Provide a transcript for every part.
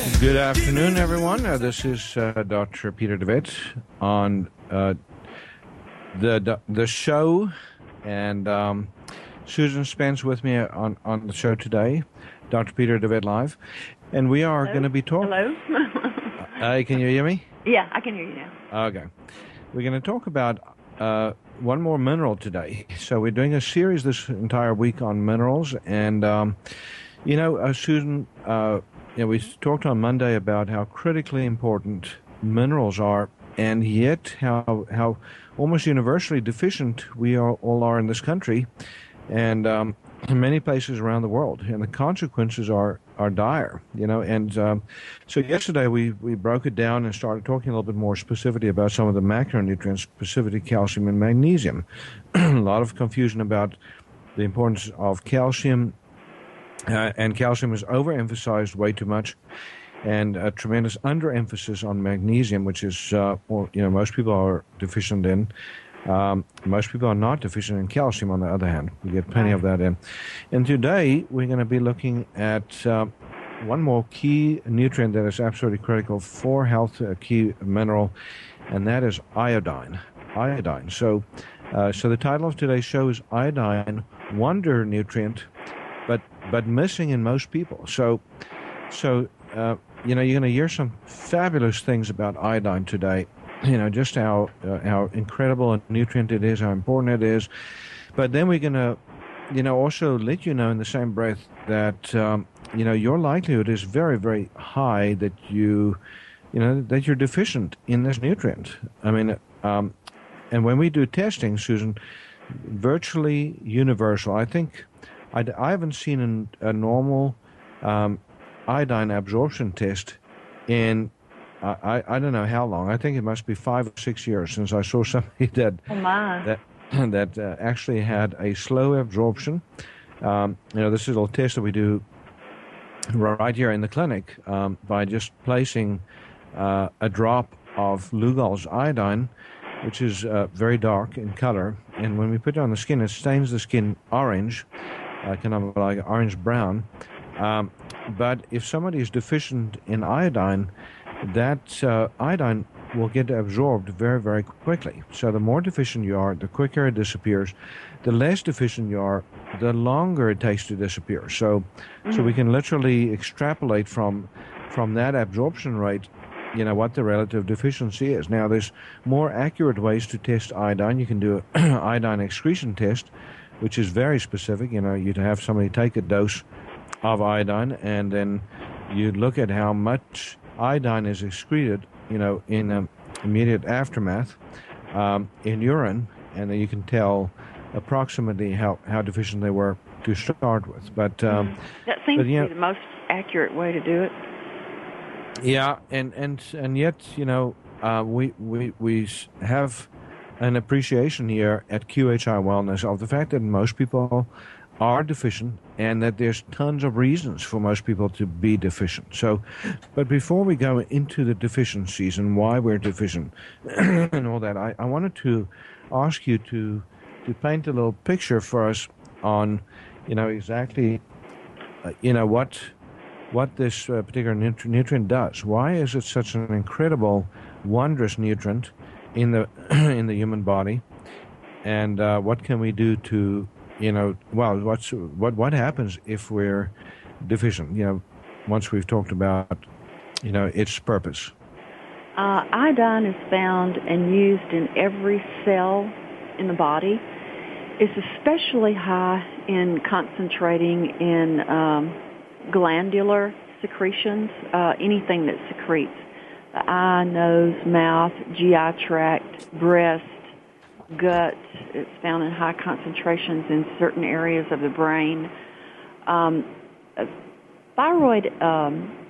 Good afternoon, everyone. Uh, this is uh, Dr. Peter DeVette on uh, the the show, and um, Susan Spence with me on, on the show today, Dr. Peter DeVette Live, and we are going to be talking. Hello. hey, can you hear me? Yeah, I can hear you now. Okay, we're going to talk about uh, one more mineral today. So we're doing a series this entire week on minerals, and um, you know, uh, Susan uh, know, we talked on Monday about how critically important minerals are, and yet how how almost universally deficient we are, all are in this country, and um, in many places around the world, and the consequences are are dire. You know, and um, so yesterday we we broke it down and started talking a little bit more specifically about some of the macronutrients, specifically calcium and magnesium. a lot of confusion about the importance of calcium uh, and calcium is overemphasized way too much, and a tremendous underemphasis on magnesium, which is, uh, well, you know, most people are deficient in. Um, most people are not deficient in calcium, on the other hand. We get plenty of that in. And today, we're going to be looking at uh, one more key nutrient that is absolutely critical for health, a key mineral, and that is iodine. Iodine. So, uh, so the title of today's show is Iodine, Wonder Nutrient but but missing in most people. So so uh, you know you're going to hear some fabulous things about iodine today. You know just how uh, how incredible a nutrient it is, how important it is. But then we're going to you know also let you know in the same breath that um, you know your likelihood is very very high that you you know that you're deficient in this nutrient. I mean. Um, and when we do testing, Susan, virtually universal. I think I, I haven't seen an, a normal um, iodine absorption test in I, I don't know how long. I think it must be five or six years since I saw somebody that oh that that uh, actually had a slow absorption. Um, you know, this is a test that we do right here in the clinic um, by just placing uh, a drop of Lugol's iodine, which is uh, very dark in color, and when we put it on the skin, it stains the skin orange uh, kind of like orange brown. Um, but if somebody is deficient in iodine, that uh, iodine will get absorbed very, very quickly. So the more deficient you are, the quicker it disappears. The less deficient you are, the longer it takes to disappear. So, mm-hmm. so we can literally extrapolate from from that absorption rate you know what the relative deficiency is. Now, there's more accurate ways to test iodine. You can do an iodine excretion test, which is very specific. You know, you'd have somebody take a dose of iodine, and then you'd look at how much iodine is excreted, you know, in um, immediate aftermath um, in urine, and then you can tell approximately how, how deficient they were to start with. But um, that seems but, to know, be the most accurate way to do it. Yeah, and and and yet, you know, uh, we we we have an appreciation here at QHI Wellness of the fact that most people are deficient and that there's tons of reasons for most people to be deficient. So, but before we go into the deficiencies and why we're deficient and all that, I, I wanted to ask you to to paint a little picture for us on, you know, exactly, uh, you know, what what this uh, particular nutri- nutrient does. Why is it such an incredible, wondrous nutrient in the in the human body? And uh, what can we do to, you know, well, what's what what happens if we're deficient? You know, once we've talked about, you know, its purpose. Uh, iodine is found and used in every cell in the body. It's especially high in concentrating in um, glandular secretions, uh, anything that secretes. The eye, nose, mouth, GI tract, breast, gut. It's found in high concentrations in certain areas of the brain. Um, thyroid um,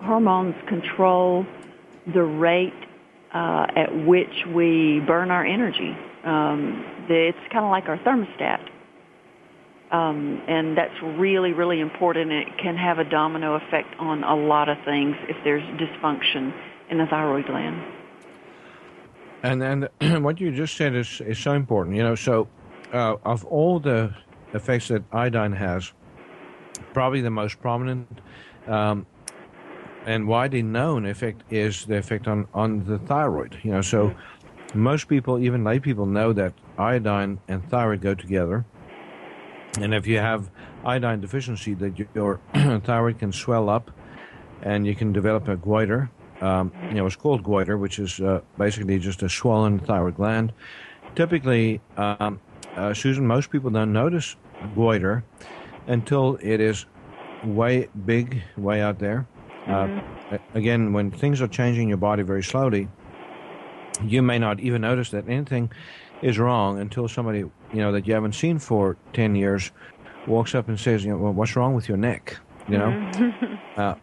hormones control the rate uh, at which we burn our energy. Um, it's kind of like our thermostat. Um, and that's really, really important. It can have a domino effect on a lot of things if there's dysfunction in the thyroid gland. And then what you just said is, is so important. You know, so uh, of all the effects that iodine has, probably the most prominent um, and widely known effect is the effect on, on the thyroid. You know, so most people, even lay people, know that iodine and thyroid go together. And if you have iodine deficiency, that your thyroid can swell up, and you can develop a goiter. Um, you know, it's called goiter, which is uh, basically just a swollen thyroid gland. Typically, um, uh, Susan, most people don't notice goiter until it is way big, way out there. Uh, mm-hmm. Uh, again, when things are changing your body very slowly, you may not even notice that anything is wrong until somebody you know that you haven't seen for ten years walks up and says, you know, well, what's wrong with your neck? You know, mm-hmm. uh,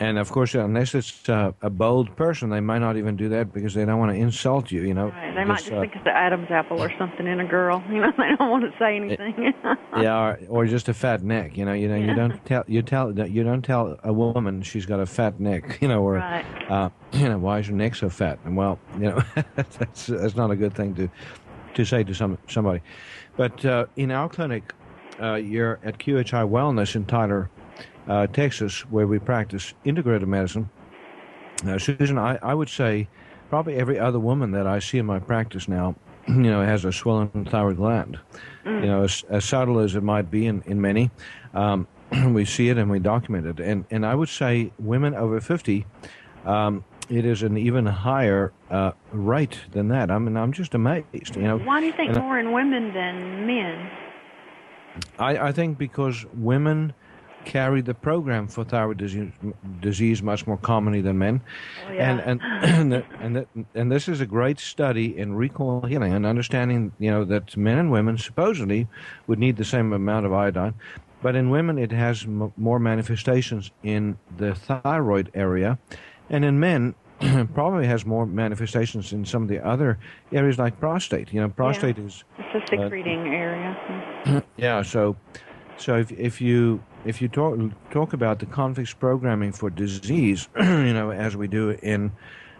and of course, unless it's uh, a bold person, they might not even do that because they don't want to insult you. You know, right. they might just uh, think it's the Adam's apple or something in a girl. You know, they don't want to say anything. yeah, or, or, just a fat neck. You know, you know, yeah. you don't tell you tell you don't tell a woman she's got a fat neck. You know, or right. uh, you know, why is your neck so fat? And well, you know, that's that's not a good thing to to say to some somebody. But uh, in our clinic, uh, you're at QHI Wellness in Tyler uh, Texas, where we practice integrative medicine. Now, Susan, I, I would say probably every other woman that I see in my practice now, you know, has a swollen thyroid gland. Mm. You know, as, as, subtle as it might be in, in many, um, we see it and we document it. And, and I would say women over 50, um, it is an even higher uh, rate than that. I mean, I'm just amazed. You know, why do you think more in women than men? I, I think because women carry the program for thyroid disease, disease much more commonly than men. Oh, yeah. And and and and, and this is a great study in recall healing and understanding, you know, that men and women supposedly would need the same amount of iodine, but in women it has m- more manifestations in the thyroid area, and in men. probably has more manifestations in some of the other areas like prostate. You know, prostate yeah. is it's a secreting uh, area. yeah, so so if if you if you talk talk about the conflicts programming for disease, you know, as we do in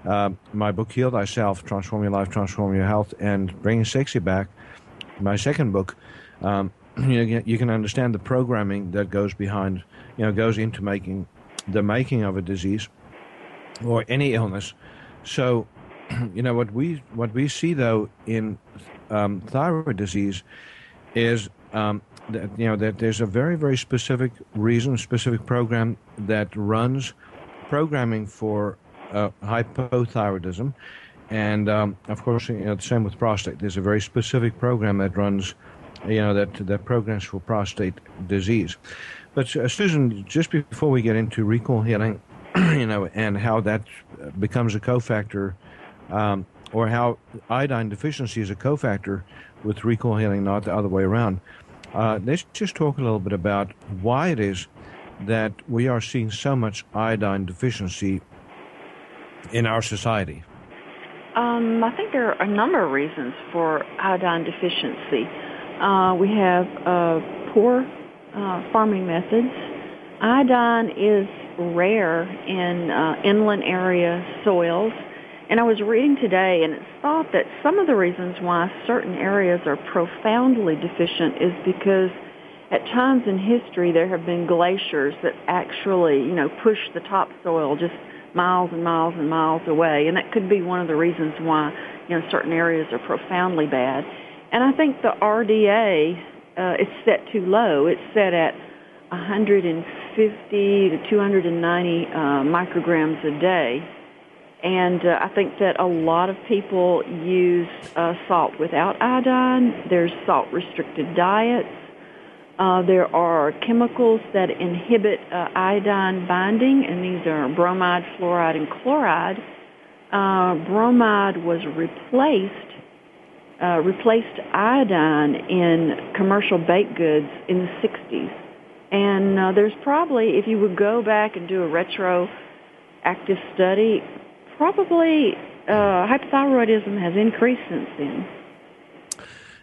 uh, my book Heal Thyself, Transform Your Life, Transform Your Health, and Bringing Sexy Back, my second book, um, you can understand the programming that goes behind, you know, goes into making the making of a disease or any illness. So, you know, what we what we see though in um, thyroid disease is um, that, you know that there's a very very specific reason, specific program that runs programming for uh, hypothyroidism, and um, of course, you know, the same with prostate. There's a very specific program that runs, you know, that that programs for prostate disease. But uh, Susan, just before we get into recall healing, you know, and how that becomes a cofactor, um, or how iodine deficiency is a cofactor with recall healing, not the other way around. Uh, let's just talk a little bit about why it is that we are seeing so much iodine deficiency in our society. Um, I think there are a number of reasons for iodine deficiency. Uh, we have uh, poor uh, farming methods. Iodine is rare in uh, inland area soils And I was reading today, and it's thought that some of the reasons why certain areas are profoundly deficient is because at times in history there have been glaciers that actually, you know, push the topsoil just miles and miles and miles away, and that could be one of the reasons why, you know, certain areas are profoundly bad. And I think the RDA uh, is set too low. It's set at 150 to 290 uh, micrograms a day. And uh, I think that a lot of people use uh, salt without iodine. There's salt restricted diets. Uh, there are chemicals that inhibit uh, iodine binding, and these are bromide, fluoride, and chloride. Uh, bromide was replaced uh, replaced iodine in commercial baked goods in the 60s. And there's probably, if you would go back and do a retroactive study, probably uh, hypothyroidism has increased since then.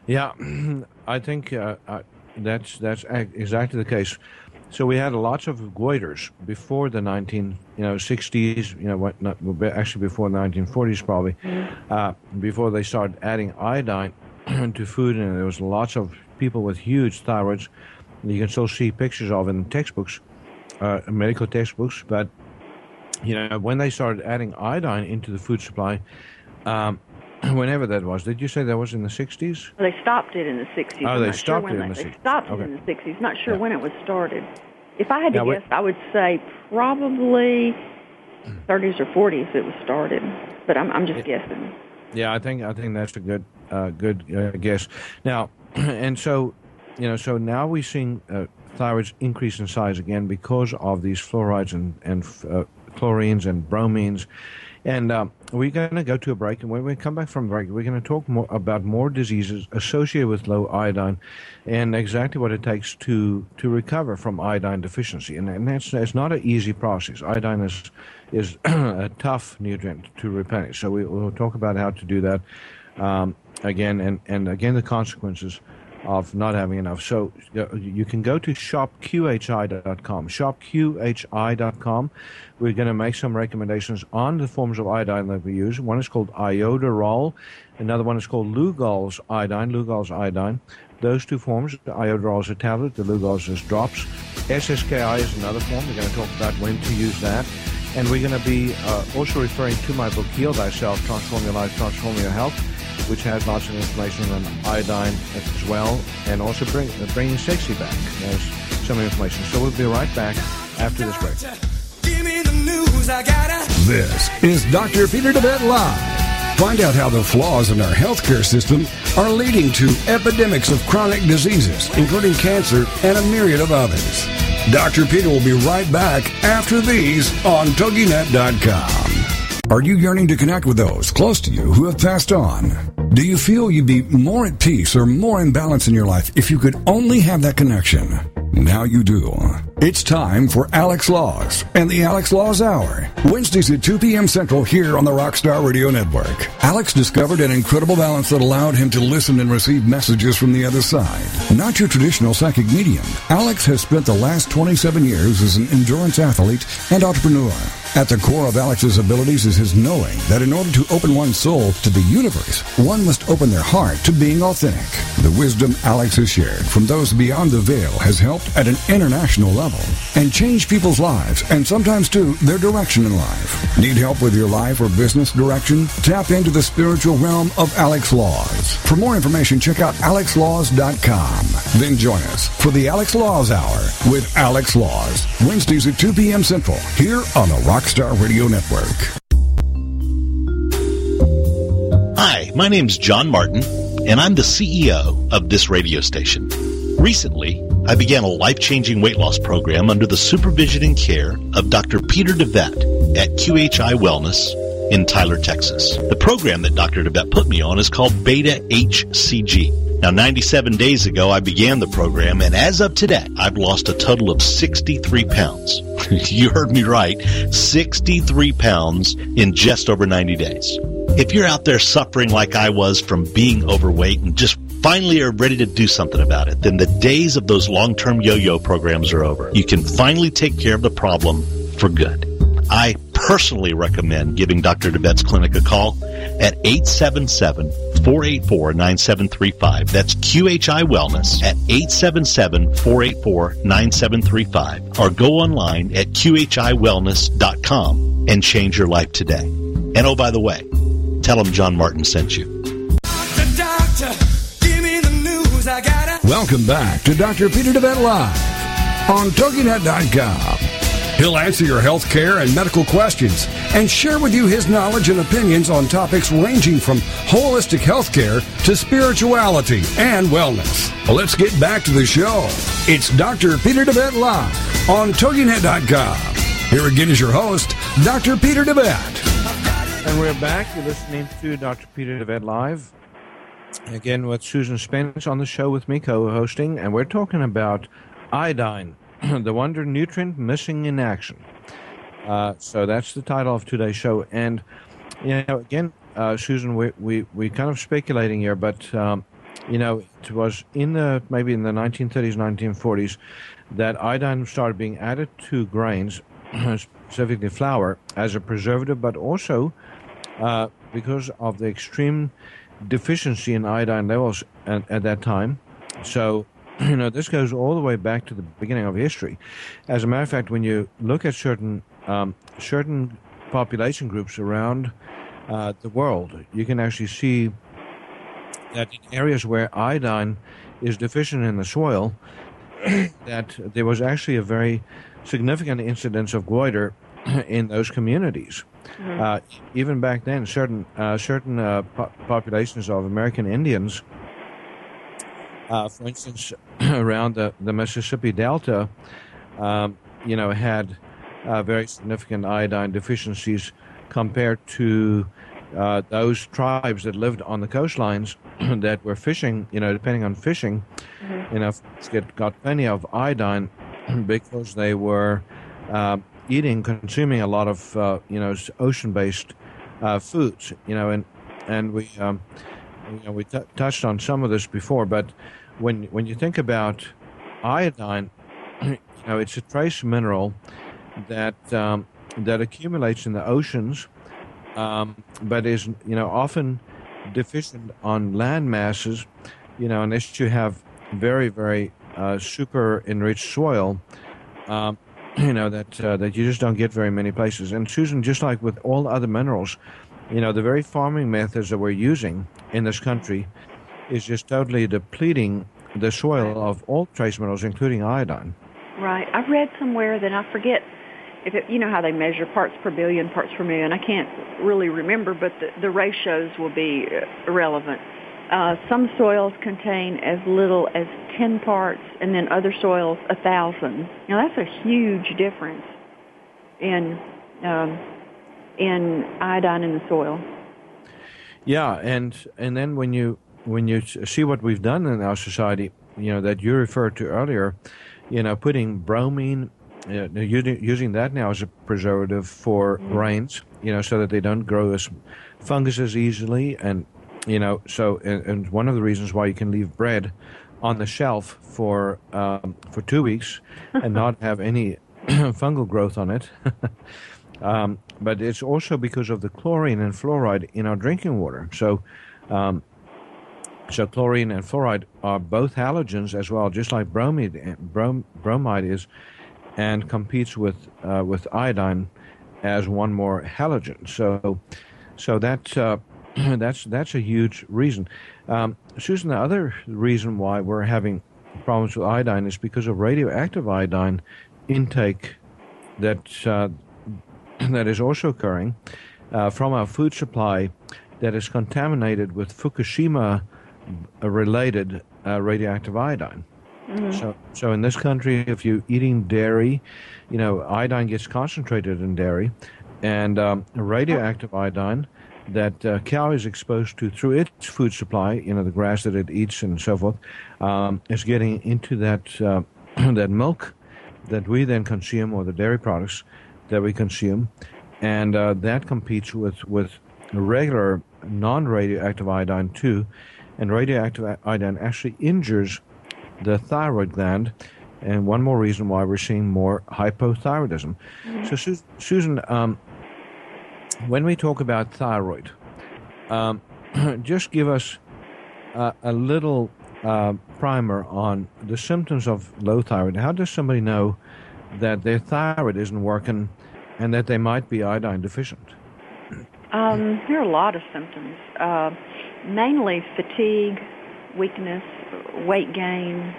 Yeah, I think uh, uh, that's that's exactly the case. So we had lots of goiters before the 19, you know, 60s, you know, what, not, actually before the 1940s probably, mm-hmm. uh, before they started adding iodine to food, and there was lots of people with huge thyroids. You can still see pictures of in textbooks, uh, medical textbooks. But you know, when they started adding iodine into the food supply, um, whenever that was. Did you say that was in the 60s? Well, they stopped it in the 60s. Oh, I'm they stopped sure it in they, the 60s. They stopped okay. it in the 60s. Not sure yeah. when it was started. If I had to now, guess, I would say probably 30s or 40s it was started. But I'm, I'm just guessing. Yeah, I think I think that's a good uh, good uh, guess. Now, and so, you know, so now we're seeing uh, thyroids increase in size again because of these fluorides and and uh, chlorines and bromines and um, we're going to go to a break. And when we come back from break, we're going to talk more about more diseases associated with low iodine and exactly what it takes to, to recover from iodine deficiency. And, and that's, that's not an easy process. Iodine is, is a tough nutrient to replenish. So we, will talk about how to do that um, again and, and again the consequences of not having enough. So uh, you can go to shopqhi.com. Shopqhi.com. We're going to make some recommendations on the forms of iodine that we use. One is called iodoral. Another one is called Lugol's iodine. Lugol's iodine. Those two forms, the iodoral is a tablet, the Lugol's is drops. SSKI is another form. We're going to talk about when to use that. And we're going to be uh, also referring to my book, Heal Thyself, Transform Your Life, Transform Your Health which has lots of information on iodine as well, and also bring, uh, bringing sexy back. as some information. So we'll be right back after this break. This is Dr. Peter DeVette Live. Find out how the flaws in our healthcare system are leading to epidemics of chronic diseases, including cancer and a myriad of others. Dr. Peter will be right back after these on TogiNet.com. Are you yearning to connect with those close to you who have passed on? Do you feel you'd be more at peace or more in balance in your life if you could only have that connection? Now you do. It's time for Alex Laws and the Alex Laws Hour. Wednesdays at 2 p.m. Central here on the Rockstar Radio Network. Alex discovered an incredible balance that allowed him to listen and receive messages from the other side. Not your traditional psychic medium. Alex has spent the last 27 years as an endurance athlete and entrepreneur. At the core of Alex's abilities is his knowing that in order to open one's soul to the universe, one must open their heart to being authentic. The wisdom Alex has shared from those beyond the veil has helped at an international level and changed people's lives and sometimes too their direction in life. Need help with your life or business direction? Tap into the spiritual realm of Alex Laws. For more information, check out alexlaws.com. Then join us for the Alex Laws Hour with Alex Laws, Wednesdays at 2 p.m. Central here on the Rock Rockstar Radio Network. Hi, my name's John Martin, and I'm the CEO of this radio station. Recently, I began a life-changing weight loss program under the supervision and care of Dr. Peter DeVette at QHI Wellness in Tyler, Texas. The program that Dr. DeVette put me on is called Beta HCG. Now, 97 days ago, I began the program, and as of today, I've lost a total of 63 pounds. you heard me right 63 pounds in just over 90 days. If you're out there suffering like I was from being overweight and just finally are ready to do something about it, then the days of those long term yo yo programs are over. You can finally take care of the problem for good. I personally recommend giving Dr. DeVette's clinic a call at 877-484-9735. That's QHI Wellness at 877-484-9735 or go online at qhiwellness.com and change your life today. And oh, by the way, tell them John Martin sent you. Welcome back to Dr. Peter DeVette Live on TogiNet.com. He'll answer your health care and medical questions and share with you his knowledge and opinions on topics ranging from holistic health care to spirituality and wellness. Let's get back to the show. It's Dr. Peter DeVette Live on TogiNet.com. Here again is your host, Dr. Peter DeVette. And we're back. You're listening to Dr. Peter DeVette Live. Again, with Susan Spence on the show with me, co hosting, and we're talking about iodine, the wonder nutrient missing in action. Uh, so that's the title of today's show. And, you know, again, uh, Susan, we, we, we kind of speculating here, but, um, you know, it was in the maybe in the 1930s, 1940s that iodine started being added to grains, specifically flour, as a preservative, but also uh, because of the extreme deficiency in iodine levels at, at that time. So, you know, this goes all the way back to the beginning of history. As a matter of fact, when you look at certain um, certain population groups around uh, the world, you can actually see that in areas where iodine is deficient in the soil, that there was actually a very significant incidence of goiter in those communities. Mm-hmm. Uh, even back then, certain uh, certain uh, po- populations of American Indians, uh, for instance, around the, the Mississippi Delta, um, you know, had uh, very significant iodine deficiencies compared to uh, those tribes that lived on the coastlines that were fishing. You know, depending on fishing, mm-hmm. you know, get got plenty of iodine because they were eating, consuming a lot of uh, you know ocean-based uh, foods. You know, and and we um, you know we t- touched on some of this before, but when when you think about iodine, you know it's a trace mineral that um, that accumulates in the oceans, um, but is you know often deficient on land masses. You know, unless you have very very uh, super enriched soil. Um, you know that uh, that you just don't get very many places. And Susan, just like with all other minerals, you know the very farming methods that we're using in this country is just totally depleting the soil of all trace minerals, including iodine. Right. I read somewhere that I forget if it, you know how they measure parts per billion, parts per million. I can't really remember, but the, the ratios will be relevant. Uh, some soils contain as little as 10 parts, and then other soils a thousand. Now that's a huge difference in um, in iodine in the soil. Yeah, and and then when you when you see what we've done in our society, you know that you referred to earlier, you know, putting bromine, uh, using, using that now as a preservative for mm-hmm. grains, you know, so that they don't grow as funguses easily and you know, so and, and, one of the reasons why you can leave bread on the shelf for um, for two weeks and not have any fungal growth on it. um, but it's also because of the chlorine and fluoride in our drinking water. So, um, so chlorine and fluoride are both halogens as well, just like bromide, brom, bromide is, and competes with uh, with iodine as one more halogen. So, so that uh, that's that's a huge reason. Um, Susan, the other reason why we're having problems with iodine is because of radioactive iodine intake that uh, that is also occurring uh, from our food supply that is contaminated with Fukushima related uh, radioactive iodine. Mm-hmm. So, so in this country, if you're eating dairy, you know iodine gets concentrated in dairy, and um, radioactive iodine that uh, cow is exposed to through its food supply, you know, the grass that it eats and so forth, um, is getting into that uh, that milk that we then consume, or the dairy products that we consume, and uh, that competes with with regular non-radioactive iodine too, and radioactive iodine actually injures the thyroid gland. And one more reason why we're seeing more hypothyroidism. Mm-hmm. So, Susan, um, when we talk about thyroid, um, just give us uh, a little uh, primer on the symptoms of low thyroid. How does somebody know that their thyroid isn't working and that they might be iodine deficient? Um, there are a lot of symptoms, uh, mainly fatigue, weakness, weight gain,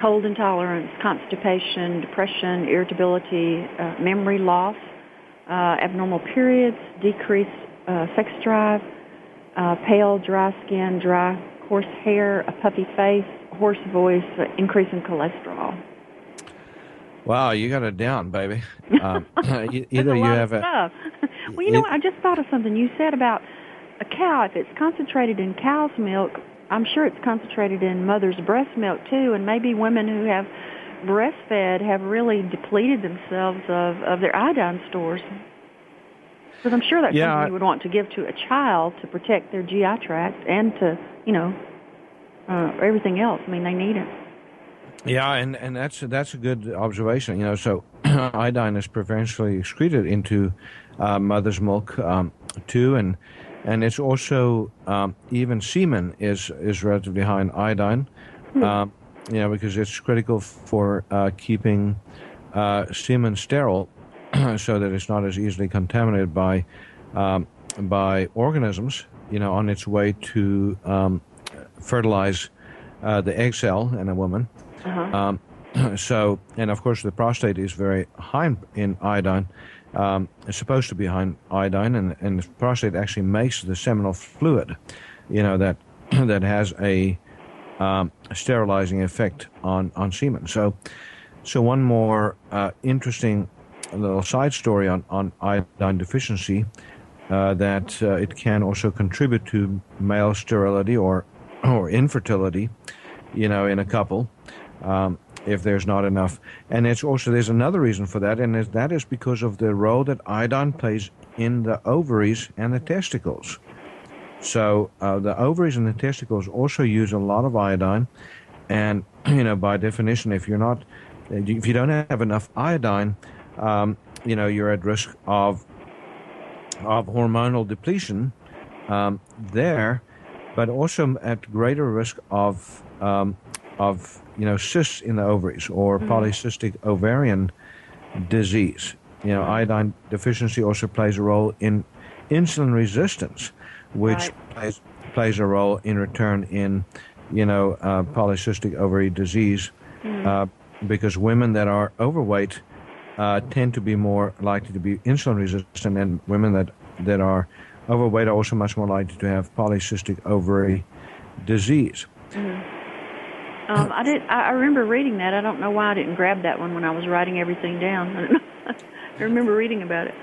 cold intolerance, constipation, depression, irritability, uh, memory loss, uh, abnormal periods, decreased uh, sex drive, uh, pale, dry skin, dry, coarse hair, a puffy face, hoarse voice, uh, increase in cholesterol. Wow, you got it down, baby. Um, either you have a. Stuff. well, you know, I just thought of something you said about a cow. If it's concentrated in cow's milk, I'm sure it's concentrated in mother's breast milk too, and maybe women who have breastfed have really depleted themselves of, of their iodine stores. Because I'm sure that's yeah, something you would want to give to a child to protect their GI tract and to, you know, uh, everything else. I mean, they need it. Yeah, and, and that's that's a good observation. You know, so iodine is preferentially excreted into uh, mother's milk um, too, and and it's also um, even semen is is relatively high in iodine. Hmm. Um, you know, because it's critical for uh, keeping uh, semen sterile, so that it's not as easily contaminated by um, by organisms. You know, on its way to um, fertilize uh, the egg cell in a woman. Uh-huh. Um, so, and of course, the prostate is very high in iodine. Um, it's supposed to be iodine, and, and the prostate actually makes the seminal fluid, you know, that that has a um, sterilizing effect on, on semen. So, so one more uh, interesting little side story on, on iodine deficiency uh, that uh, it can also contribute to male sterility or or infertility, you know, in a couple um, if there's not enough. And it's also there's another reason for that, and that is because of the role that iodine plays in the ovaries and the testicles. So uh, the ovaries and the testicles also use a lot of iodine, and you know by definition, if you're not, if you don't have enough iodine, um, you know you're at risk of of hormonal depletion um, there, but also at greater risk of um, of you know cysts in the ovaries or mm-hmm. polycystic ovarian disease. You know, iodine deficiency also plays a role in insulin resistance, which right. plays, plays a role in return in, you know, uh, polycystic ovary disease, mm. uh, because women that are overweight uh, tend to be more likely to be insulin resistant, and women that that are overweight are also much more likely to have polycystic ovary disease. Mm. Um, I did. I remember reading that. I don't know why I didn't grab that one when I was writing everything down. I remember reading about it.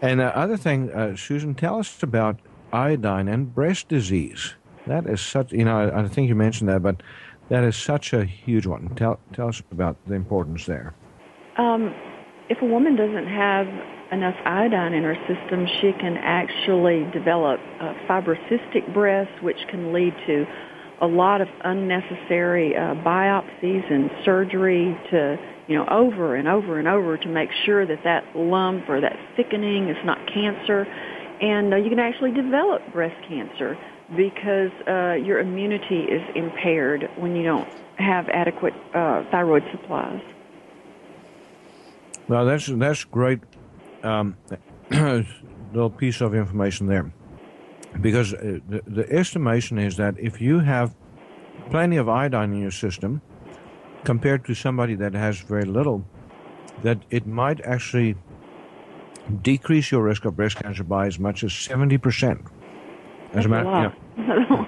And the other thing, uh, Susan, tell us about iodine and breast disease. That is such, you know, I, I, think you mentioned that, but that is such a huge one. Tell, tell us about the importance there. Um, if a woman doesn't have enough iodine in her system, she can actually develop uh, fibrocystic breasts, which can lead to a lot of unnecessary uh, biopsies and surgery to you know, over and over and over to make sure that that lump or that thickening is not cancer. And uh, you can actually develop breast cancer because uh, your immunity is impaired when you don't have adequate uh, thyroid supplies. Well, that's that's great. Um, little piece of information there, because uh, the, the estimation is that if you have plenty of iodine in your system, compared to somebody that has very little, that it might actually decrease your risk of breast cancer by as much as 70%. As a matter, yeah.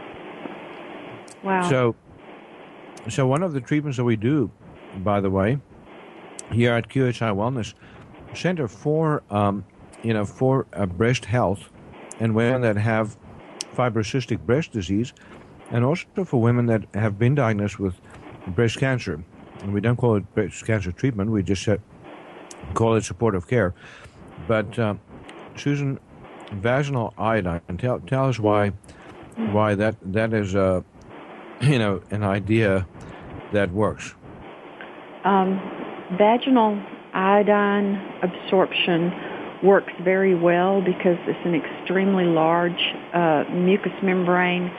wow. So, so one of the treatments that we do, by the way, here at QHI Wellness Center for, um, you know, for uh, breast health and women that have fibrocystic breast disease, and also for women that have been diagnosed with breast cancer. And we don't call it breast cancer treatment, we just call it supportive care. But, uh, Susan, vaginal iodine, tell, tell us why, why that, that is, a, you know, an idea that works. Um, vaginal iodine absorption works very well because it's an extremely large uh, mucous membrane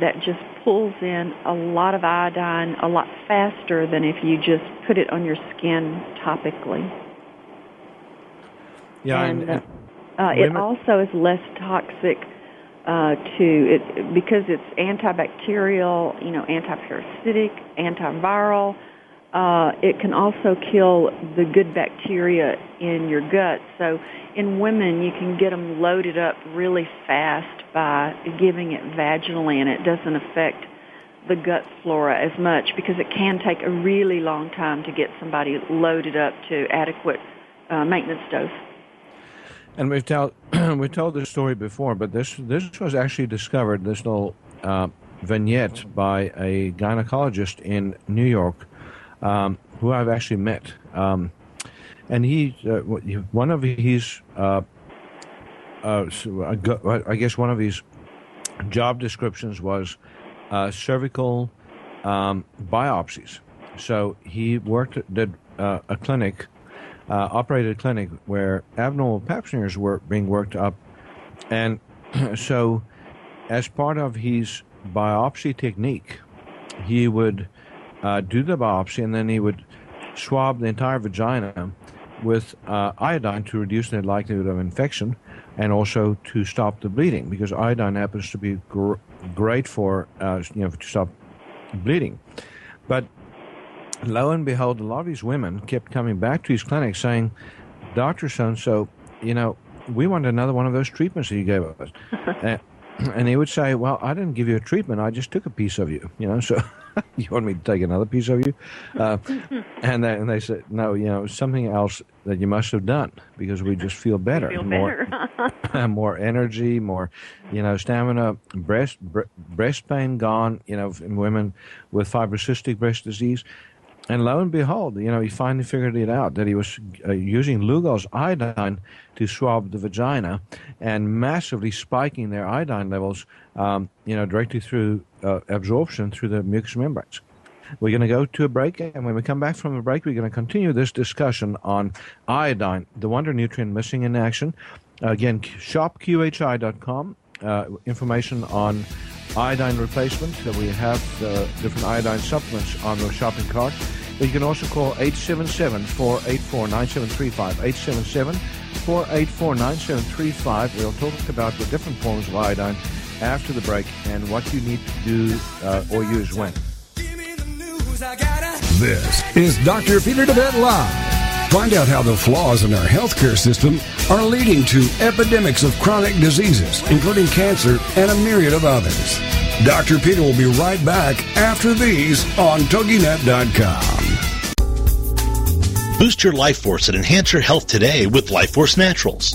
that just pulls in a lot of iodine a lot faster than if you just put it on your skin topically. Yeah, and, and, uh, it also is less toxic uh, to it because it's antibacterial, you know, antiparasitic, antiviral. Uh, it can also kill the good bacteria in your gut. So in women, you can get them loaded up really fast by giving it vaginally, and it doesn't affect the gut flora as much because it can take a really long time to get somebody loaded up to adequate uh, maintenance dose. And we've told we told this story before, but this this was actually discovered. This little uh, vignette by a gynecologist in New York, um, who I've actually met. Um, and he, uh, one of his, uh, uh I guess one of his job descriptions was uh, cervical um, biopsies. So he worked did uh, a clinic uh, operated a clinic where abnormal pap smears were being worked up. And so, as part of his biopsy technique, he would uh, do the biopsy and then he would swab the entire vagina with uh, iodine to reduce the likelihood of infection and also to stop the bleeding because iodine happens to be gr- great for uh, you know to stop bleeding. But lo and behold, a lot of these women kept coming back to his clinic saying, Dr. So and so, you know, we want another one of those treatments that you gave us. and, he would say, Well, I didn't give you a treatment, I just took a piece of you, you know, so you want me to take another piece of you? Uh, and, they, and they said, No, you know, something else that you must have done because we just feel better. Feel more, better. more energy, more, you know, stamina, breast, breast pain gone, you know, in women with fibrocystic breast disease and lo and behold, you know, he finally figured it out that he was uh, using Lugol's iodine to swab the vagina and massively spiking their iodine levels, um, you know, directly through uh, absorption through the mucous membranes. We're going to go to a break, and when we come back from the break, we're going to continue this discussion on iodine, the wonder nutrient missing in action. Again, shopqhi.com, uh, information on iodine replacement. That we have the different iodine supplements on the shopping cart. But you can also call 877-484-9735. 877-484-9735. We'll talk about the different forms of iodine after the break and what you need to do uh, or use when. This is Dr. Peter DeVette Live. Find out how the flaws in our healthcare system are leading to epidemics of chronic diseases, including cancer and a myriad of others. Dr. Peter will be right back after these on TogiNet.com. Boost your life force and enhance your health today with Life Force Naturals.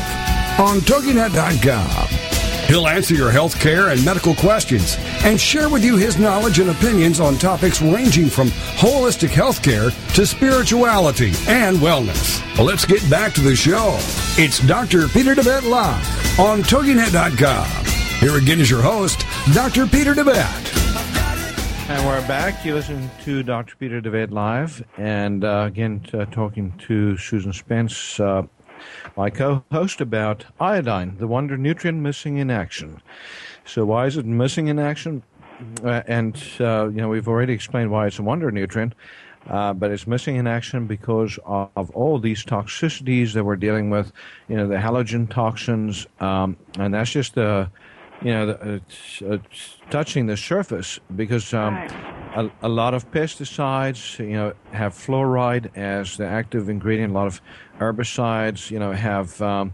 on TogiNet.com. He'll answer your health care and medical questions and share with you his knowledge and opinions on topics ranging from holistic health care to spirituality and wellness. Well, let's get back to the show. It's Dr. Peter DeVette Live on TogiNet.com. Here again is your host, Dr. Peter DeVette. And we're back. You listen to Dr. Peter DeVette live, and uh, again uh, talking to Susan Spence, uh, my co-host, about iodine, the wonder nutrient missing in action. So why is it missing in action? Uh, and uh, you know we've already explained why it's a wonder nutrient. Uh, but it's missing in action because of, of, all these toxicities that we're dealing with, you know, the halogen toxins, um, and that's just the you know, it's, it's touching the surface because um, right. A, a, lot of pesticides, you know, have fluoride as the active ingredient. A lot of herbicides, you know, have, um,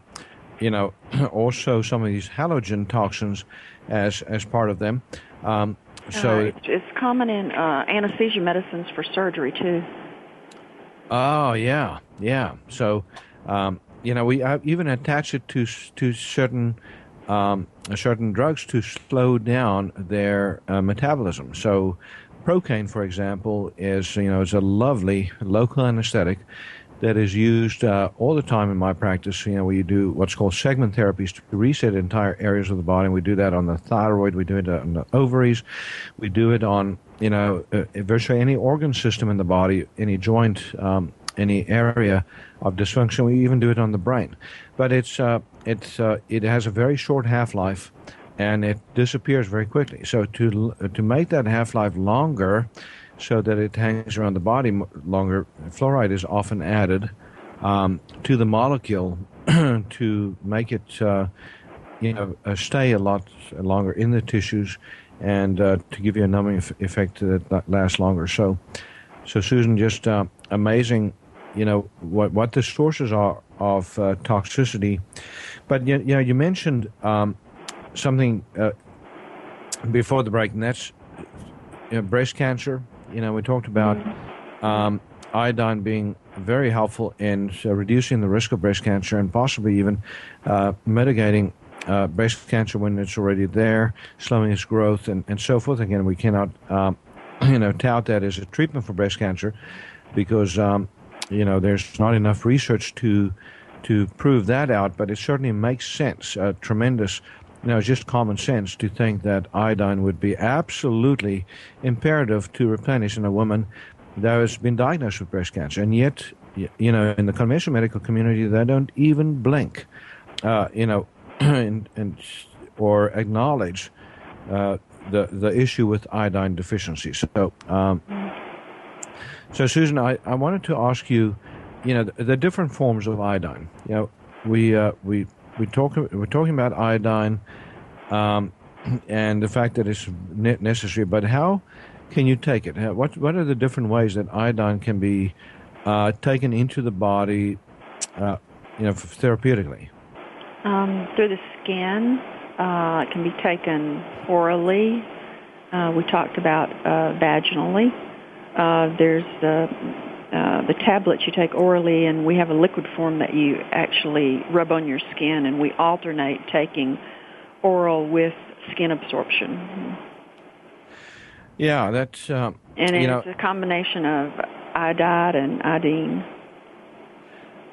you know, also some of these halogen toxins as as part of them. Um, so uh, it's, it's, common in uh, anesthesia medicines for surgery too. Oh yeah, yeah. So um, you know, we even attach it to to certain um, certain drugs to slow down their uh, metabolism. So, Procaine, for example, is you know is a lovely local anesthetic that is used uh, all the time in my practice. You know, we do what's called segment therapies to reset entire areas of the body. We do that on the thyroid. We do it on the ovaries. We do it on you know uh, virtually any organ system in the body, any joint, um, any area of dysfunction. We even do it on the brain. But it's uh, it's uh, it has a very short half life, and it disappears very quickly. So to to make that half life longer, so that it hangs around the body longer, fluoride is often added um, to the molecule to make it uh, you know uh, stay a lot longer in the tissues and uh, to give you a numbing effect that lasts longer. So, so Susan, just uh, amazing you know what what the sources are of uh, toxicity. But you, you, know, you mentioned um, something uh, before the break, and that's you know, breast cancer. You know, we talked about um, iodine being very helpful in uh, reducing the risk of breast cancer and possibly even uh, mitigating uh, breast cancer when it's already there, slowing its growth, and, and so forth. Again, we cannot, um, you know, tout that as a treatment for breast cancer because um, you know, there's not enough research to to prove that out, but it certainly makes sense. Uh, tremendous, you know, just common sense to think that iodine would be absolutely imperative to replenish in a woman that has been diagnosed with breast cancer, and yet, you know, in the conventional medical community, they don't even blink, uh, you know, and, and or acknowledge uh, the the issue with iodine deficiency. So. Um, so, Susan, I, I wanted to ask you, you know, the, the different forms of iodine. You know, we uh, we we talk we're talking about iodine, um, and the fact that it's necessary. But how can you take it? What what are the different ways that iodine can be uh, taken into the body, uh, you know, therapeutically? Um, through the skin, uh, it can be taken orally. Uh, we talked about uh, vaginally. Uh, there's the uh, the tablets you take orally, and we have a liquid form that you actually rub on your skin, and we alternate taking oral with skin absorption. Yeah, that's uh, and it's know, a combination of iodide and iodine.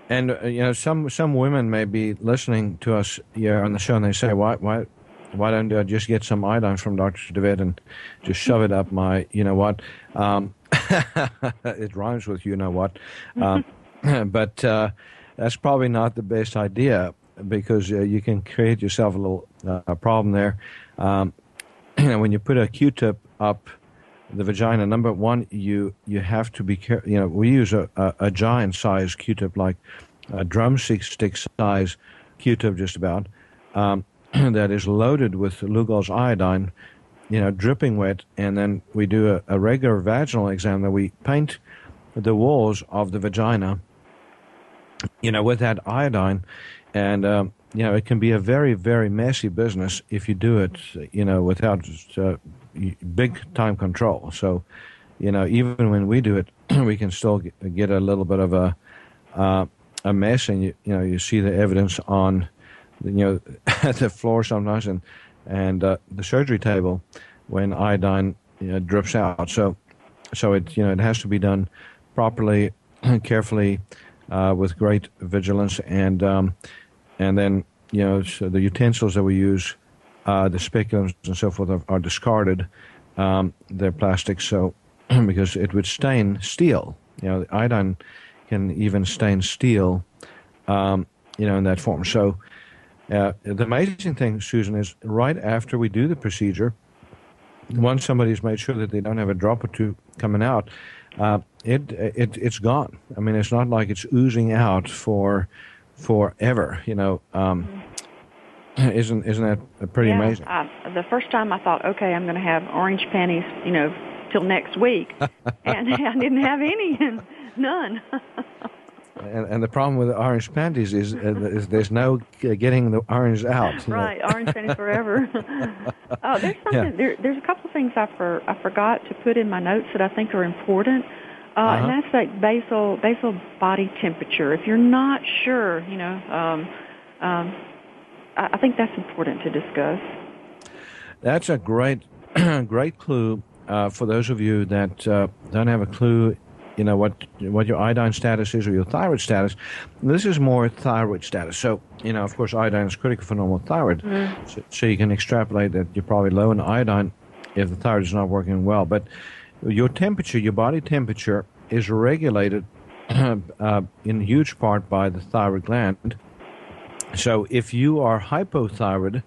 And uh, you know, some some women may be listening to us here on the show, and they say, "Why, why, why don't I just get some iodine from Doctor DeVette and just shove it up my, you know what?" Um, it rhymes with you know what. Um, but uh, that's probably not the best idea because uh, you can create yourself a little uh, problem there. Um, when you put a Q-tip up the vagina, number one, you you have to be careful. You know, we use a, a, a giant size Q-tip, like a drumstick stick size Q-tip, just about. Um, that is loaded with Lugol's iodine, you know, dripping wet, and then we do a, a regular vaginal exam that we paint the walls of the vagina, you know, with that iodine, and um, you know, it can be a very, very messy business if you do it, you know, without uh, big time control. So, you know, even when we do it, we can still get a little bit of a, uh, a mess, and you you know you see the evidence on you know the floor sometimes, and and uh, the surgery table when iodine you know, drips out. So so it you know it has to be done properly, carefully, uh, with great vigilance, and um, and then you know so the utensils that we use, uh, the speculums and so forth, are, are discarded. Um, they're plastic, so because it would stain steel. You know, iodine can even stain steel. Um, you know, in that form. So. Uh, the amazing thing, Susan, is right after we do the procedure, once somebody's made sure that they don't have a drop or two coming out, uh, it it it's gone. I mean, it's not like it's oozing out for forever. You know, um, isn't isn't that pretty yeah, amazing? I, the first time I thought, okay, I'm going to have orange panties, you know, till next week, and I didn't have any, none. and, and the problem with the orange panties is, uh, is there's no getting the orange out. Right, know? orange panties forever. oh, there's something. Yeah. There, there's a couple of things I for I forgot to put in my notes that I think are important. Uh, uh-huh. And that's like basal basal body temperature. If you're not sure, you know, um, um, I, I think that's important to discuss. That's a great great clue uh, for those of you that uh, don't have a clue you know what what your iodine status is or your thyroid status. This is more thyroid status. So you know, of course, iodine is critical for normal thyroid. Mm. So, so, you can extrapolate that you're probably low in iodine if the thyroid is not working well. But your temperature, your body temperature, is regulated uh, in huge part by the thyroid gland. So if you are hypothyroid,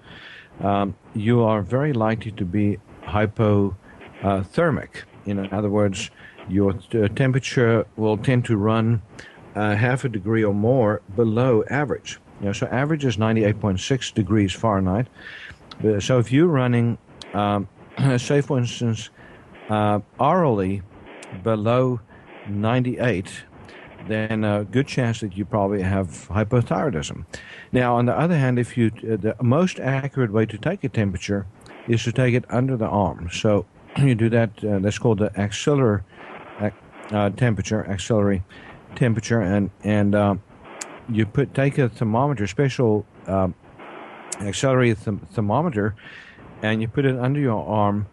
um, you are very likely to be hypothermic. in other words, your uh, temperature will tend to run uh, half a degree or more below average. You know, so average is 98.6 degrees Fahrenheit. Uh, so if you're running, um, say for instance, uh, orally below 98, then a good chance that you probably have hypothyroidism. Now, on the other hand, if you uh, the most accurate way to take a temperature is to take it under the arm. So you do that. Uh, that's called the axillary uh, temperature, axillary temperature, and and uh, you put take a thermometer, special uh, th- thermometer, and you put it under your arm,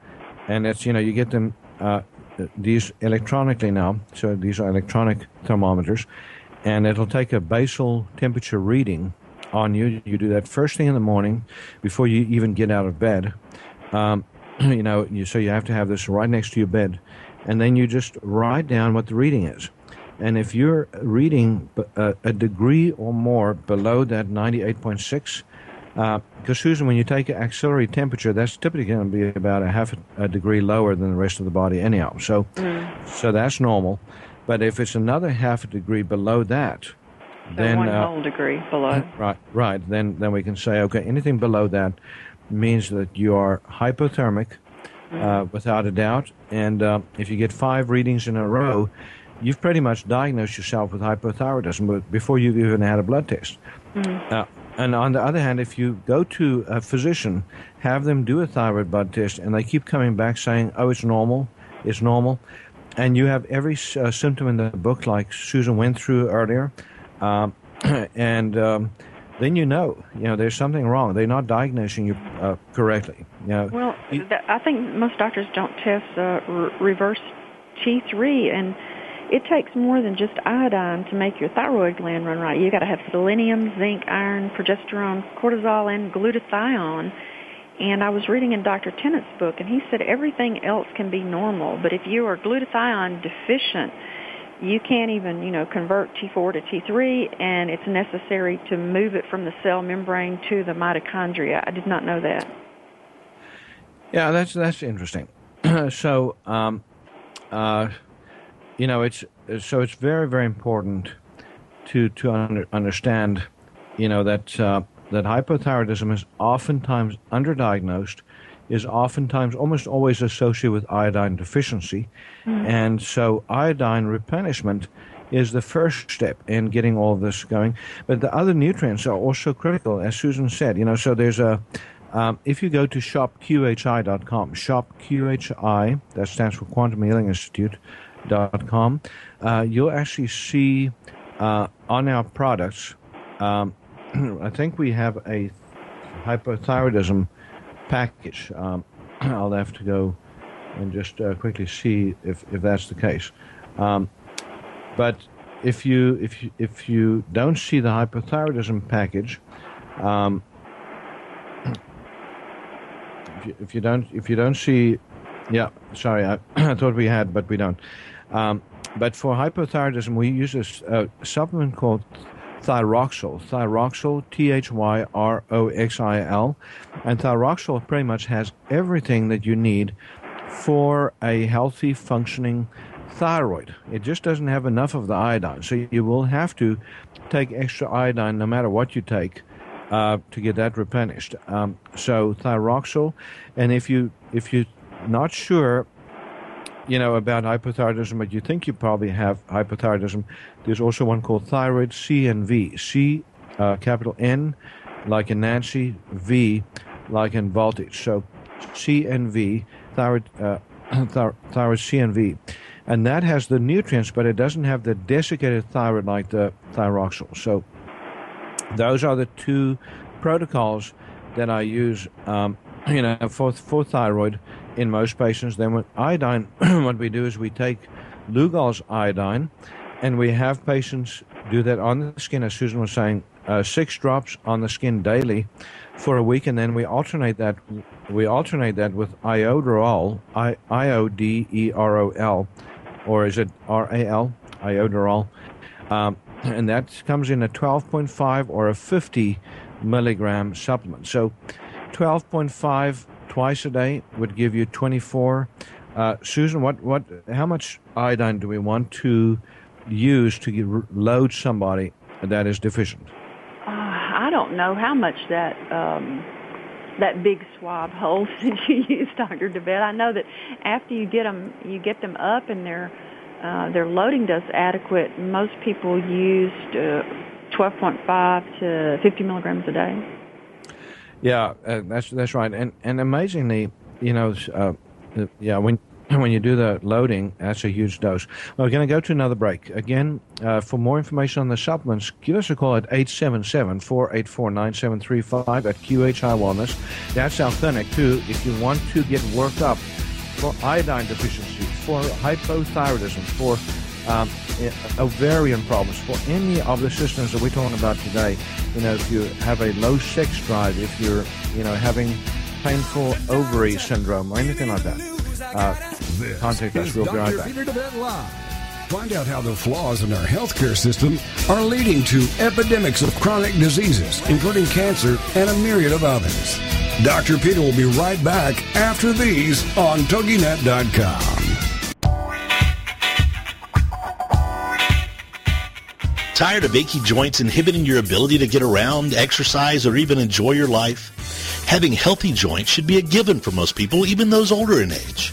and it's you know you get them uh, these electronically now. So these are electronic thermometers, and it'll take a basal temperature reading on you. You do that first thing in the morning before you even get out of bed. Um, you know, you, so you have to have this right next to your bed and then you just write down what the reading is. And if you're reading a, a degree or more below that 98.6, because uh, Susan, when you take an axillary temperature, that's typically going to be about a half a, degree lower than the rest of the body, anyhow. So, mm. so that's normal. But if it's another half a degree below that, so then one uh, whole degree below. Right, right. Then, then we can say, okay, anything below that means that you are hypothermic uh, without a doubt. And uh, if you get five readings in a row, you've pretty much diagnosed yourself with hypothyroidism before you've even had a blood test. Mm-hmm. Uh, and on the other hand, if you go to a physician, have them do a thyroid blood test, and they keep coming back saying, "Oh, it's normal, it's normal," and you have every uh, symptom in the book, like Susan went through earlier, um, and um, then you know, you know, there's something wrong. They're not diagnosing you uh, correctly. You know, well, I think most doctors don't test uh, re- reverse T3, and it takes more than just iodine to make your thyroid gland run right. You've got to have selenium, zinc, iron, progesterone, cortisol, and glutathione. And I was reading in Dr. Tennant's book, and he said everything else can be normal, but if you are glutathione deficient, you can't even, you know, convert T4 to T3, and it's necessary to move it from the cell membrane to the mitochondria. I did not know that. Yeah, that's that's interesting. so, um, uh, you know, it's so it's very very important to to under, understand, you know, that uh, that hypothyroidism is oftentimes underdiagnosed is oftentimes almost always associated with iodine deficiency. Mm. And so iodine replenishment is the first step in getting all this going. But the other nutrients are also critical, as Susan said. You know, so there's a um, if you go to shopqhi.com, shopqhi, that stands for Quantum Healing Institute, dot com, uh, you'll actually see uh, uh, on our products, um, I think we have a hypothyroidism package. Um, I'll have to go and just uh, quickly see if, if that's the case. Um, but if you if you if you don't see the hypothyroidism package, um, if, you, if you don't if you don't see, yeah, sorry, I, I thought we had, but we don't. Um, but for hypothyroidism, we use a, a supplement called thyroxil. Thyroxil, T H Y R O X I L. And thyroxil pretty much has everything that you need for a healthy, functioning thyroid. It just doesn't have enough of the iodine. So you will have to take extra iodine no matter what you take. Uh, to get that replenished, um, so thyroxil, and if you if you're not sure you know, about hypothyroidism, but you think you probably have hypothyroidism. There's also one called thyroid CNV. C, uh, capital N, like in Nancy, V, like in voltage. So CNV, thyroid, uh, thyroid C And V. And that has the nutrients, but it doesn't have the desiccated thyroid like the thyroxil. So those are the two protocols that I use, um, you know, for, for thyroid in most patients. Then with iodine, what we do is we take Lugol's iodine, and we have patients do that on the skin, as Susan was saying, uh, six drops on the skin daily for a week, and then we alternate that. We alternate that with ioderol, I I O D E R O L, or is it R A L? Ioderol, um, and that comes in a 12.5 or a 50 milligram supplement. So, 12.5 twice a day would give you 24. Uh, Susan, what, what, how much iodine do we want to use to get, load somebody that is deficient? Uh, I don't know how much that um, that big swab holds that you use, Dr. DeVette. I know that after you get them, you get them up and their uh, their loading does adequate. Most people used uh, 12.5 to 50 milligrams a day. Yeah, uh, that's that's right, and and amazingly, you know, uh, yeah, when when you do the loading, that's a huge dose. Well, we're going to go to another break. Again, uh, for more information on the supplements, give us a call at 877-484-9735 at QHI Wellness. That's our clinic, too, if you want to get worked up for iodine deficiency, for hypothyroidism, for um, ovarian problems, for any of the systems that we're talking about today. You know, if you have a low sex drive, if you're, you know, having painful ovary syndrome or anything like that, uh, contact us. We'll be right back. Find out how the flaws in our healthcare system are leading to epidemics of chronic diseases, including cancer and a myriad of others. Dr. Peter will be right back after these on TogiNet.com. Tired of achy joints inhibiting your ability to get around, exercise, or even enjoy your life? Having healthy joints should be a given for most people, even those older in age.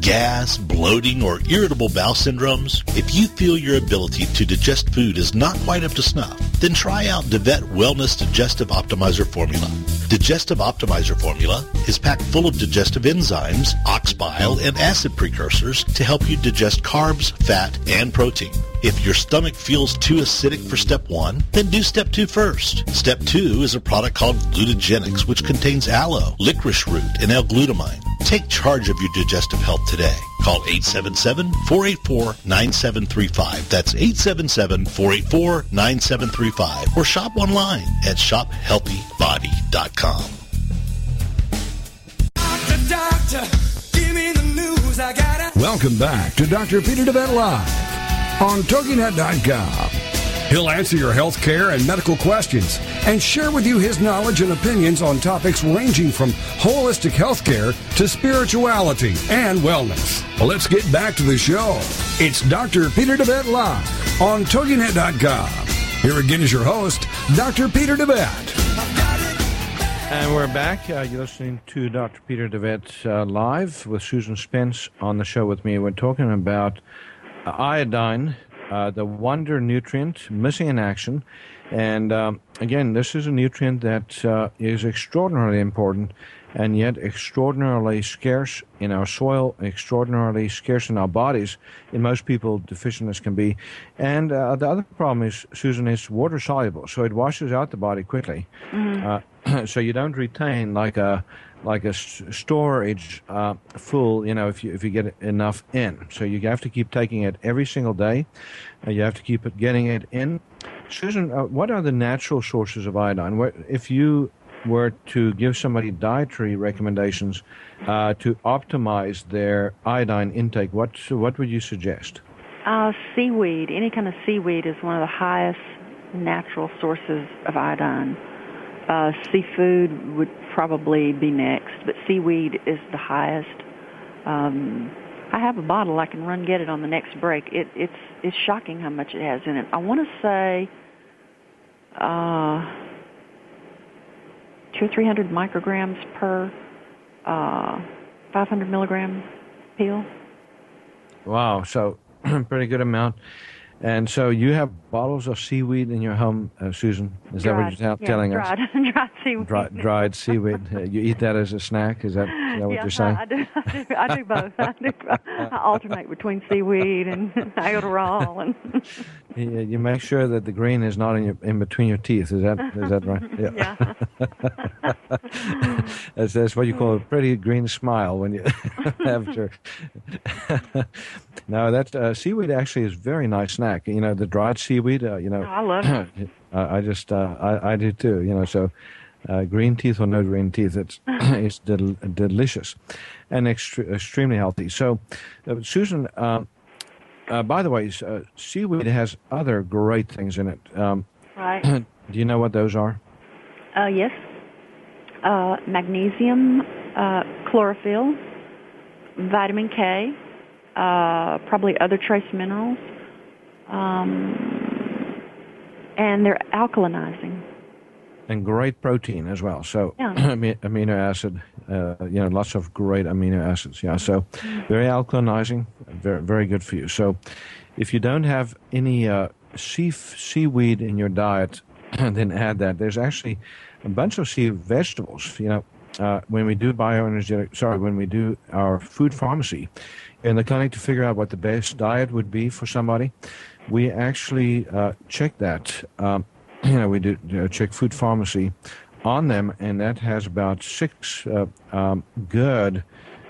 Gas, bloating, or irritable bowel syndromes? If you feel your ability to digest food is not quite up to snuff, then try out DeVette Wellness Digestive Optimizer Formula. Digestive Optimizer Formula is packed full of digestive enzymes, ox bile, and acid precursors to help you digest carbs, fat, and protein. If your stomach feels too acidic for step one, then do step two first. Step two is a product called Glutagenics, which contains aloe, licorice root, and L-glutamine. Take charge of your digestive health today. Call 877-484-9735. That's 877-484-9735. Or shop online at shophealthybody.com. Doctor, news, Welcome back to Dr. Peter DeVette Live on TogiNet.com. He'll answer your health care and medical questions and share with you his knowledge and opinions on topics ranging from holistic health care to spirituality and wellness. Well, let's get back to the show. It's Dr. Peter DeVette Live on TogiNet.com. Here again is your host, Dr. Peter DeVette. And we're back. Uh, you're listening to Dr. Peter DeVette uh, live with Susan Spence on the show with me. We're talking about uh, iodine, uh, the wonder nutrient missing in action. And um, again, this is a nutrient that uh, is extraordinarily important and yet extraordinarily scarce in our soil, extraordinarily scarce in our bodies. In most people, deficient as can be. And uh, the other problem is, Susan, is water soluble, so it washes out the body quickly. Mm-hmm. so you don't retain like a like a storage uh, full. You know, if you if you get enough in, so you have to keep taking it every single day. You have to keep it getting it in. Susan, uh, what are the natural sources of iodine? If you were to give somebody dietary recommendations uh, to optimize their iodine intake, what what would you suggest? Uh, seaweed. Any kind of seaweed is one of the highest natural sources of iodine. Uh, seafood would probably be next, but seaweed is the highest. Um, I have a bottle. I can run get it on the next break. It, it's it's shocking how much it has in it. I want to say uh, two or three hundred micrograms per uh, 500 milligram pill. Wow, so pretty good amount. And so you have bottles of seaweed in your home, uh, Susan. Is dried, that what you're yeah, telling dried, us? dried seaweed. Dry, dried seaweed. Uh, you eat that as a snack? Is that, is that what yes, you're saying? I do, I do. I do both. I, do, I alternate between seaweed and Iodoral. And you, you make sure that the green is not in your in between your teeth. Is that is that right? Yeah. that's, that's what you call a pretty green smile when you have after. No, that uh, seaweed actually is very nice snack. You know, the dried seaweed. Uh, you know, oh, I love it. I, just uh, I, I do too. You know, so uh, green teeth or no green teeth, it's it's del- delicious and extre- extremely healthy. So, uh, Susan. Um, uh, by the way, uh, seaweed has other great things in it. Um, right. do you know what those are? Uh, yes. Uh, magnesium, uh, chlorophyll, vitamin K, uh, probably other trace minerals, um, and they're alkalinizing. And great protein as well. So Yeah. amino acid, uh, you know, lots of great amino acids. Yeah. So very alkalinizing, very very good for you. So if you don't have any uh, sea seaweed in your diet, then add that. There's actually a bunch of sea vegetables. You know, uh, when we do bioenergetic, sorry, when we do our food pharmacy in the clinic to figure out what the best diet would be for somebody, we actually uh, check that. Um, you know, we do uh, check food pharmacy on them, and that has about six uh, um, good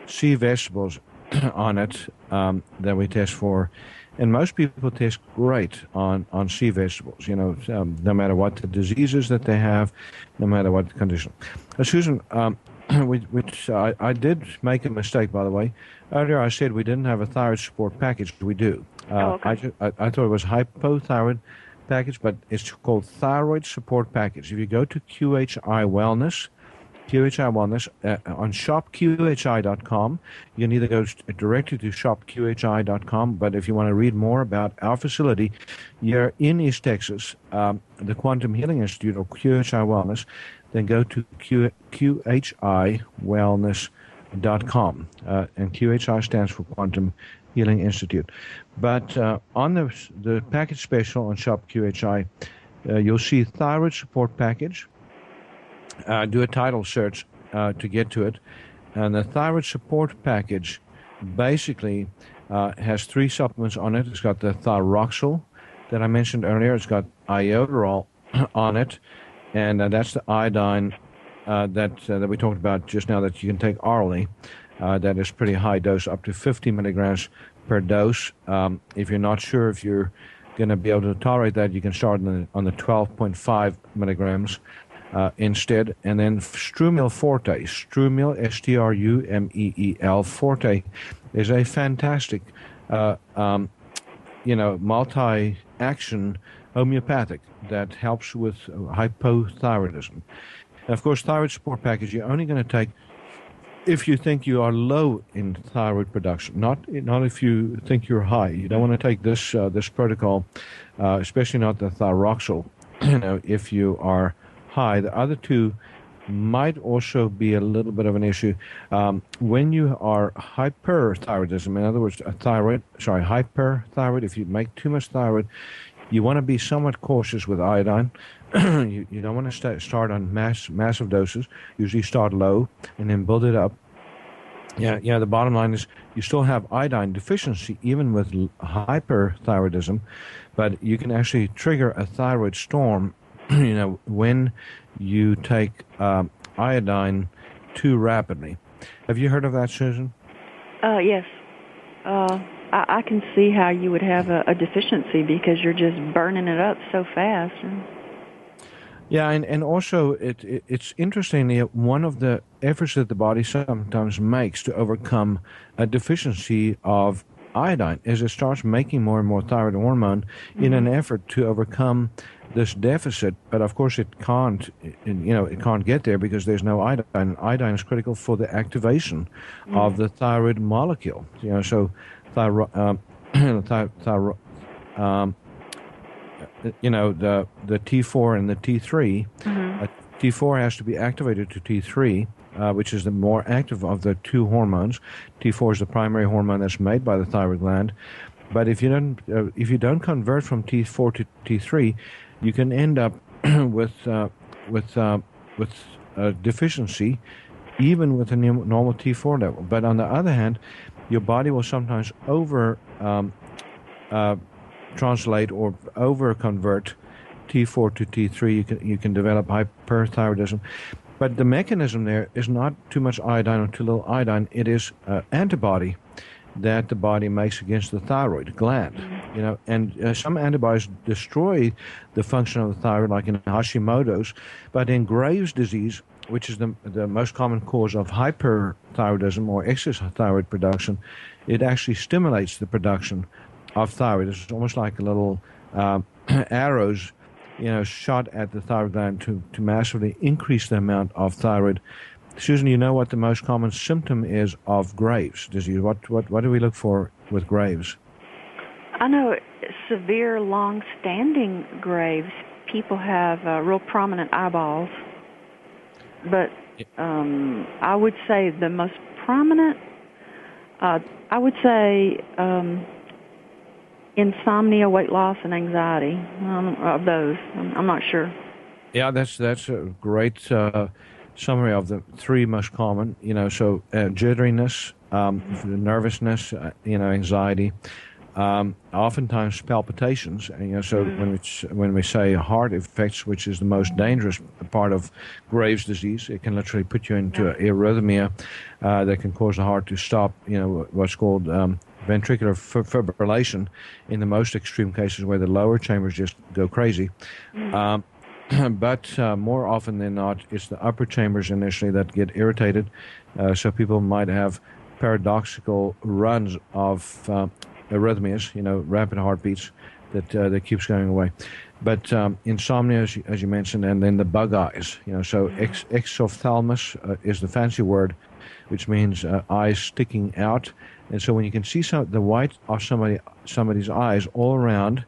sea vegetables on it um, that we test for. And most people taste great on, on sea vegetables, you know, um, no matter what the diseases that they have, no matter what the condition. Uh, Susan, um, which, which I, I did make a mistake, by the way. Earlier I said we didn't have a thyroid support package. We do. Uh, Oh, okay. I, ju- I, I thought it was hypothyroid package, but it's called thyroid support package. If you go to QHI Wellness, QHI Wellness uh, on shopqhi.com, you can either go directly to shopqhi.com, but if you want to read more about our facility, you're in East Texas, um, the Quantum Healing Institute or QHI Wellness, then go to Q, QHIWellness.com. Uh, and QHI stands for Quantum Healing Institute. But uh, on the, the package special on Shop QHI, uh, you'll see thyroid support package. Uh, do a title search uh, to get to it. And the thyroid support package basically uh, has three supplements on it. It's got the thyroxil that I mentioned earlier. It's got iodoral on it, and uh, that's the iodine uh, that uh, that we talked about just now that you can take orally. that is pretty high dose, up to 50 milligrams per dose. Um, if you're not sure if you're going to be able to tolerate that, you can start on the, on the 12.5 milligrams uh, instead. And then Strumeel Forte, Strumeel, S T R U M E E L, Forte, is a fantastic, uh, um, you know, multi action homeopathic that helps with hypothyroidism. And of course, thyroid support package, you're only going to take if you think you are low in thyroid production, not not if you think you're high. You don't want to take this uh, this protocol, uh, especially not the thyroxil. You know, if you are high, the other two might also be a little bit of an issue um, when you are hyperthyroidism. In other words, a thyroid, sorry, hyperthyroid. If you make too much thyroid, you want to be somewhat cautious with iodine. you, you, don't want to start, start on mass, massive doses. Usually start low and then build it up. Yeah, yeah. The bottom line is you still have iodine deficiency even with hyperthyroidism, but you can actually trigger a thyroid storm. you know when you take um, iodine too rapidly. Have you heard of that, Susan? Uh, yes. Uh, I, I can see how you would have a, a deficiency because you're just burning it up so fast. Yeah, and, and also it, it, it's interesting that one of the efforts that the body sometimes makes to overcome a deficiency of iodine is it starts making more and more thyroid hormone mm-hmm. in an mm-hmm. effort to overcome this deficit. But of course, it can't. you know, it can't get there because there's no iodine. Iodine is critical for the activation mm-hmm. of the thyroid molecule. You know, so thyroid, um, thyroid, um, you know, the the T4 and the T3. Mm-hmm. Uh, T4 has to be activated to T3, uh, which is the more active of the two hormones. T4 is the primary hormone that's made by the thyroid gland. But if you don't uh, if you don't convert from T4 to T3, you can end up with uh, with uh, with a deficiency, even with a normal T4 level. But on the other hand, your body will sometimes over um, uh, translate or over convert T4 to T3. You can you can develop hyperthyroidism, but the mechanism there is not too much iodine or too little iodine. It is uh, antibody that the body makes against the thyroid gland. You know, and uh, some antibodies destroy the function of the thyroid, like in Hashimoto's, but in Graves' disease, which is the, the most common cause of hyperthyroidism or excess thyroid production, it actually stimulates the production of thyroid. It's almost like a little uh, arrows, you know, shot at the thyroid gland to, to massively increase the amount of thyroid. Susan, you know what the most common symptom is of Graves' disease? What, what, what do we look for with Graves'? I know severe, long-standing Graves. People have uh, real prominent eyeballs but um, I would say the most prominent, uh, I would say um, insomnia, weight loss, and anxiety. Um, of those, I'm, I'm, not sure. Yeah, that's that's a great uh, summary of the three most common. You know, so uh, jitteriness, um, nervousness, uh, you know, anxiety, um, oftentimes palpitations. You know, so when we when we say heart effects, which is the most dangerous part of Graves' disease, it can literally put you into yeah. arrhythmia uh, that can cause the heart to stop. You know, what's called um, ventricular fibrillation. In the most extreme cases, where the lower chambers just go crazy. Mm. Um, but uh, more often than not, it's the upper chambers initially that get irritated. Uh, so people might have paradoxical runs of uh, arrhythmias, you know, rapid heartbeats that uh, that keeps going away. But um, insomnia, as you, as you, mentioned, and then the bug eyes, you know, so ex- exophthalmos uh, is the fancy word, which means uh, eyes sticking out. And so when you can see some, the white of somebody somebody's eyes all around,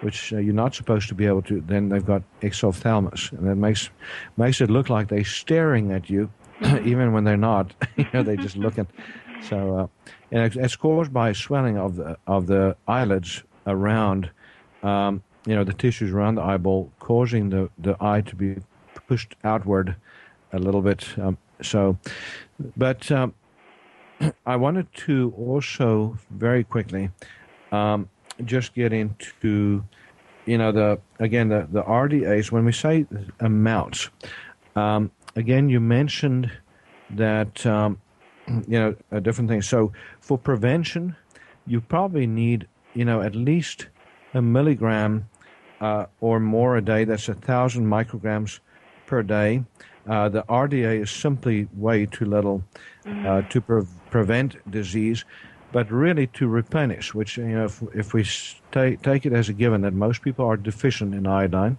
which uh, you're not supposed to be able to, then they've got exophthalmos, and that makes makes it look like they're staring at you, even when they're not. you know, they're just looking. So, uh, and it's caused by swelling of the of the eyelids around, um, you know, the tissues around the eyeball, causing the the eye to be pushed outward a little bit. Um, so, but um, I wanted to also very quickly um, just get into, you know, the again the the RDAs when we say amounts. Um, again, you mentioned that um, you know, uh, different things. So for prevention, you probably need, you know, at least a milligram uh, or more a day. That's a thousand micrograms per day. Uh, the RDA is simply way too little uh, to pre- prevent disease, but really to replenish. Which you know, if, if we take take it as a given that most people are deficient in iodine,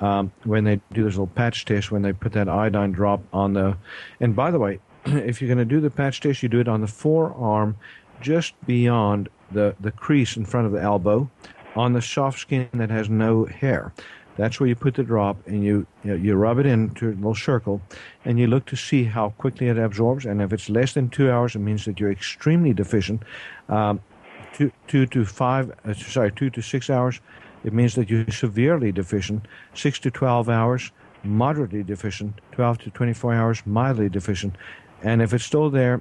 um, when they do this little patch test, when they put that iodine drop on the, and by the way, if you're going to do the patch test, you do it on the forearm, just beyond the the crease in front of the elbow, on the soft skin that has no hair. That's where you put the drop and you, you, rub it into a little circle and you look to see how quickly it absorbs. And if it's less than two hours, it means that you're extremely deficient. Um, two, two to five, uh, sorry, two to six hours, it means that you're severely deficient. Six to 12 hours, moderately deficient. 12 to 24 hours, mildly deficient. And if it's still there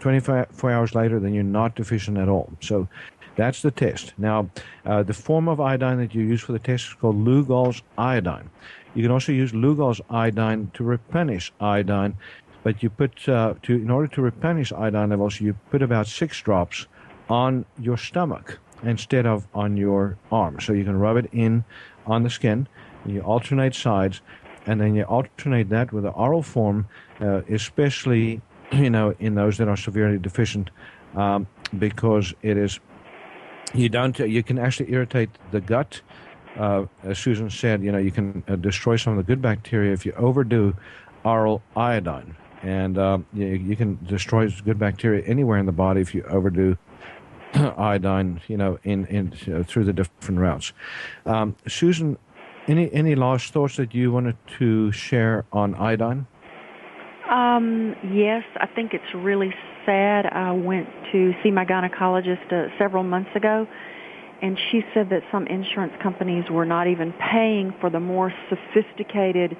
24 hours later, then you're not deficient at all. So that's the test. Now, uh, the form of iodine that you use for the test is called Lugol's iodine. You can also use Lugol's iodine to replenish iodine, but you put uh, to in order to replenish iodine levels, you put about six drops on your stomach instead of on your arm. So you can rub it in on the skin. And you alternate sides, and then you alternate that with the oral form, uh, especially you know in those that are severely deficient, um, because it is you don't you can actually irritate the gut. Uh, as susan said you know you can uh, destroy some of the good bacteria if you overdo oral iodine. And uh, you, you, can destroy good bacteria anywhere in the body if you overdo iodine you know in, in uh, through the different routes. Um, susan any any last thoughts that you wanted to share on iodine? Um, yes, I think it's really sad. I went to see my gynecologist uh, several months ago, and she said that some insurance companies were not even paying for the more sophisticated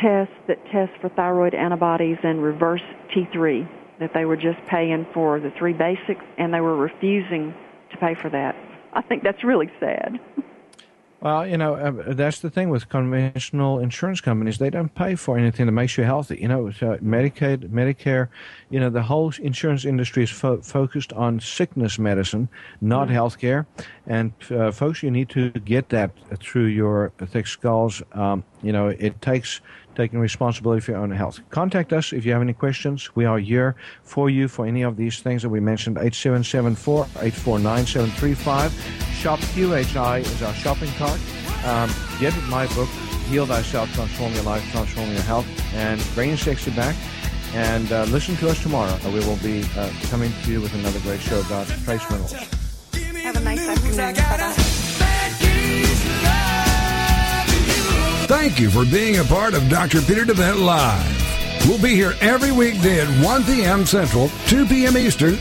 tests that test for thyroid antibodies and reverse T3, that they were just paying for the three basics, and they were refusing to pay for that. I think that's really sad. Well, you know, uh, that's the thing with conventional insurance companies. They don't pay for anything that makes you healthy. You know, so Medicaid, Medicare, you know, the whole insurance industry is fo- focused on sickness medicine, not mm-hmm. health care. And, uh, folks, you need to get that through your thick skulls. Um, you know, it takes taking responsibility for your own health. Contact us if you have any questions. We are here for you for any of these things that we mentioned. 8774 849 735. Shop QHI is our shopping cart. Um, get my book, Heal Thyself, Transform Your Life, Transform Your Health, and bring your sexy back. And uh, listen to us tomorrow. We will be uh, coming to you with another great show about trace minerals. Have a nice afternoon. Thank you for being a part of Dr. Peter DeVette Live. We'll be here every weekday at 1 p.m. Central, 2 p.m. Eastern